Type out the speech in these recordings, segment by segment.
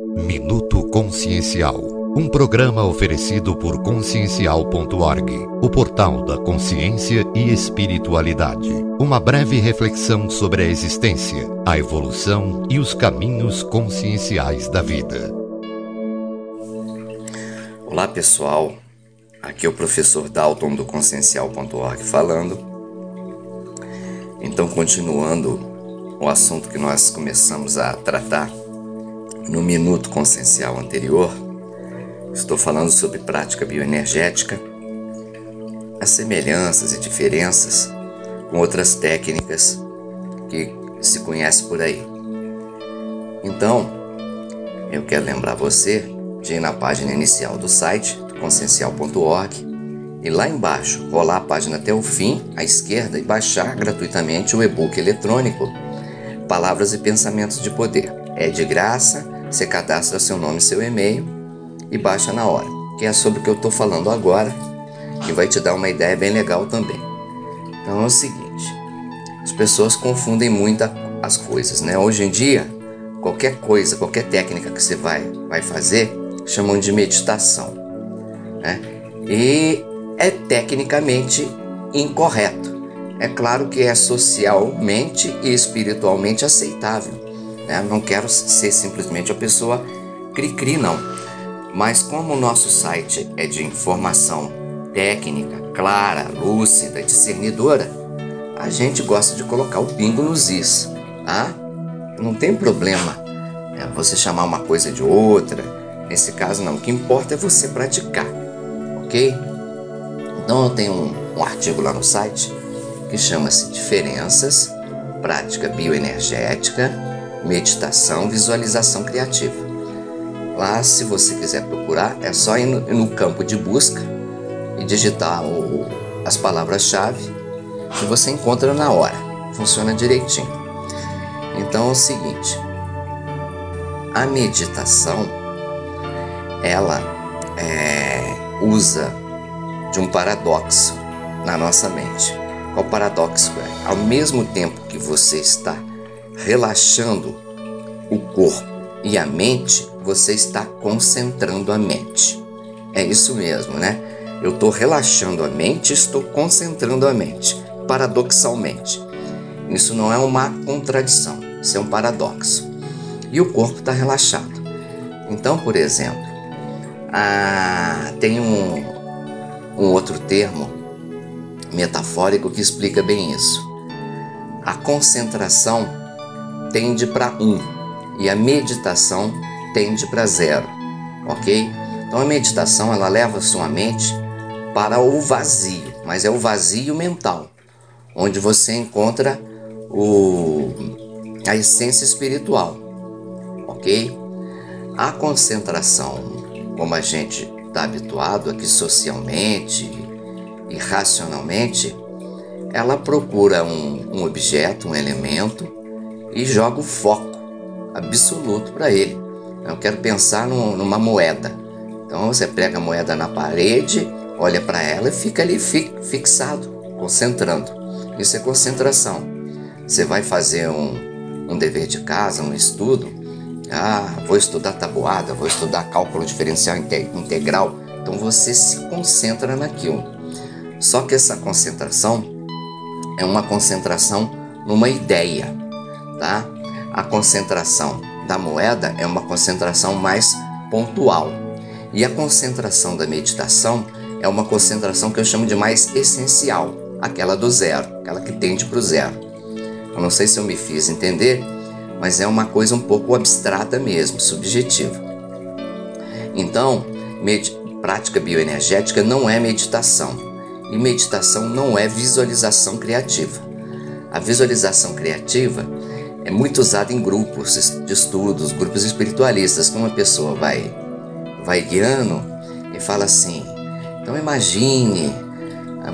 Minuto Consciencial. Um programa oferecido por consciencial.org, o portal da consciência e espiritualidade. Uma breve reflexão sobre a existência, a evolução e os caminhos conscienciais da vida. Olá, pessoal. Aqui é o professor Dalton do consciencial.org falando. Então, continuando o assunto que nós começamos a tratar no minuto consciencial anterior, estou falando sobre prática bioenergética, as semelhanças e diferenças com outras técnicas que se conhece por aí. Então, eu quero lembrar você de ir na página inicial do site, consciencial.org, e lá embaixo rolar a página até o fim, à esquerda, e baixar gratuitamente o e-book eletrônico Palavras e Pensamentos de Poder. É de graça você cadastra seu nome e seu e-mail e baixa na hora, que é sobre o que eu estou falando agora, que vai te dar uma ideia bem legal também. Então é o seguinte, as pessoas confundem muito as coisas, né? Hoje em dia, qualquer coisa, qualquer técnica que você vai, vai fazer, chamam de meditação, né? E é tecnicamente incorreto. É claro que é socialmente e espiritualmente aceitável né? Não quero ser simplesmente a pessoa cri-cri, não. Mas como o nosso site é de informação técnica, clara, lúcida, discernidora, a gente gosta de colocar o pingo nos is, tá? Não tem problema né? você chamar uma coisa de outra. Nesse caso, não. O que importa é você praticar, ok? Então, eu tenho um, um artigo lá no site que chama-se Diferenças, Prática Bioenergética meditação, visualização criativa. Lá, se você quiser procurar, é só ir no, no campo de busca e digitar o, as palavras-chave que você encontra na hora. Funciona direitinho. Então é o seguinte: a meditação ela é, usa de um paradoxo na nossa mente. Qual paradoxo é? Ao mesmo tempo que você está relaxando o corpo e a mente, você está concentrando a mente. É isso mesmo, né? Eu estou relaxando a mente, estou concentrando a mente, paradoxalmente. Isso não é uma contradição, isso é um paradoxo. E o corpo está relaxado. Então, por exemplo, ah, tem um, um outro termo metafórico que explica bem isso. A concentração tende para 1 um, e a meditação tende para zero, ok? Então a meditação ela leva sua mente para o vazio, mas é o vazio mental, onde você encontra o, a essência espiritual, ok? A concentração, como a gente está habituado aqui socialmente e racionalmente, ela procura um, um objeto, um elemento e joga o foco absoluto para ele. Eu quero pensar no, numa moeda. Então você pega a moeda na parede, olha para ela e fica ali fi, fixado, concentrando. Isso é concentração. Você vai fazer um, um dever de casa, um estudo. Ah, vou estudar tabuada, vou estudar cálculo diferencial integral. Então você se concentra naquilo. Só que essa concentração é uma concentração numa ideia tá? A concentração da moeda é uma concentração mais pontual. E a concentração da meditação é uma concentração que eu chamo de mais essencial, aquela do zero, aquela que tende para o zero. Eu não sei se eu me fiz entender, mas é uma coisa um pouco abstrata mesmo, subjetiva. Então, prática bioenergética não é meditação, e meditação não é visualização criativa. A visualização criativa é muito usado em grupos de estudos, grupos espiritualistas, que uma pessoa vai, vai guiando e fala assim: então imagine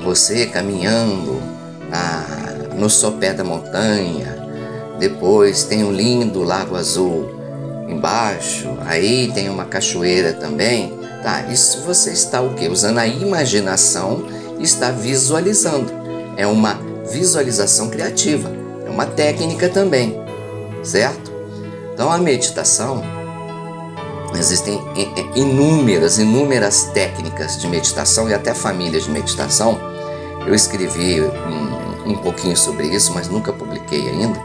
você caminhando na, no sopé da montanha, depois tem um lindo lago azul embaixo, aí tem uma cachoeira também. Tá, isso você está o quê? Usando a imaginação está visualizando. É uma visualização criativa, é uma técnica também certo? Então a meditação Existem inúmeras, inúmeras técnicas de meditação e até famílias de meditação. Eu escrevi um, um pouquinho sobre isso, mas nunca publiquei ainda.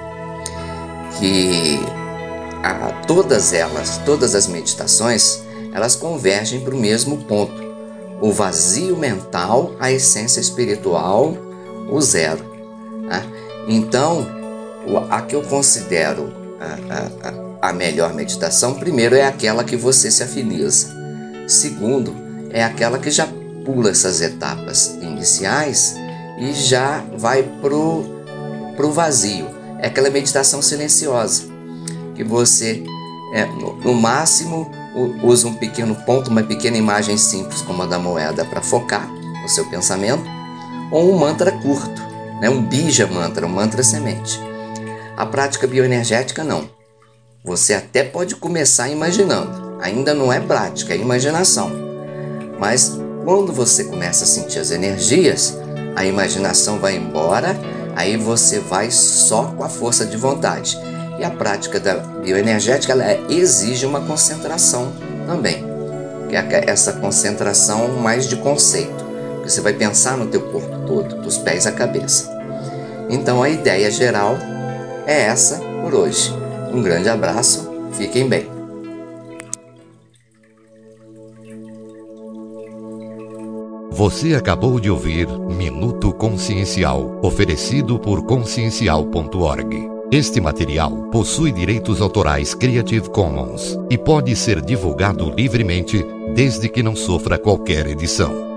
Que a, todas elas, todas as meditações, elas convergem para o mesmo ponto: o vazio mental, a essência espiritual, o zero. Né? Então, a que eu considero a, a, a melhor meditação, primeiro, é aquela que você se afiniza. Segundo, é aquela que já pula essas etapas iniciais e já vai pro, pro vazio. É aquela meditação silenciosa, que você, é, no, no máximo, usa um pequeno ponto, uma pequena imagem simples, como a da moeda, para focar o seu pensamento, ou um mantra curto, né? um bija mantra, um mantra semente. A prática bioenergética não. Você até pode começar imaginando, ainda não é prática, é imaginação. Mas quando você começa a sentir as energias, a imaginação vai embora, aí você vai só com a força de vontade. E a prática da bioenergética ela exige uma concentração também, que é essa concentração mais de conceito, que você vai pensar no teu corpo todo, dos pés à cabeça. Então a ideia geral é essa por hoje. Um grande abraço, fiquem bem. Você acabou de ouvir Minuto Consciencial, oferecido por consciencial.org. Este material possui direitos autorais Creative Commons e pode ser divulgado livremente desde que não sofra qualquer edição.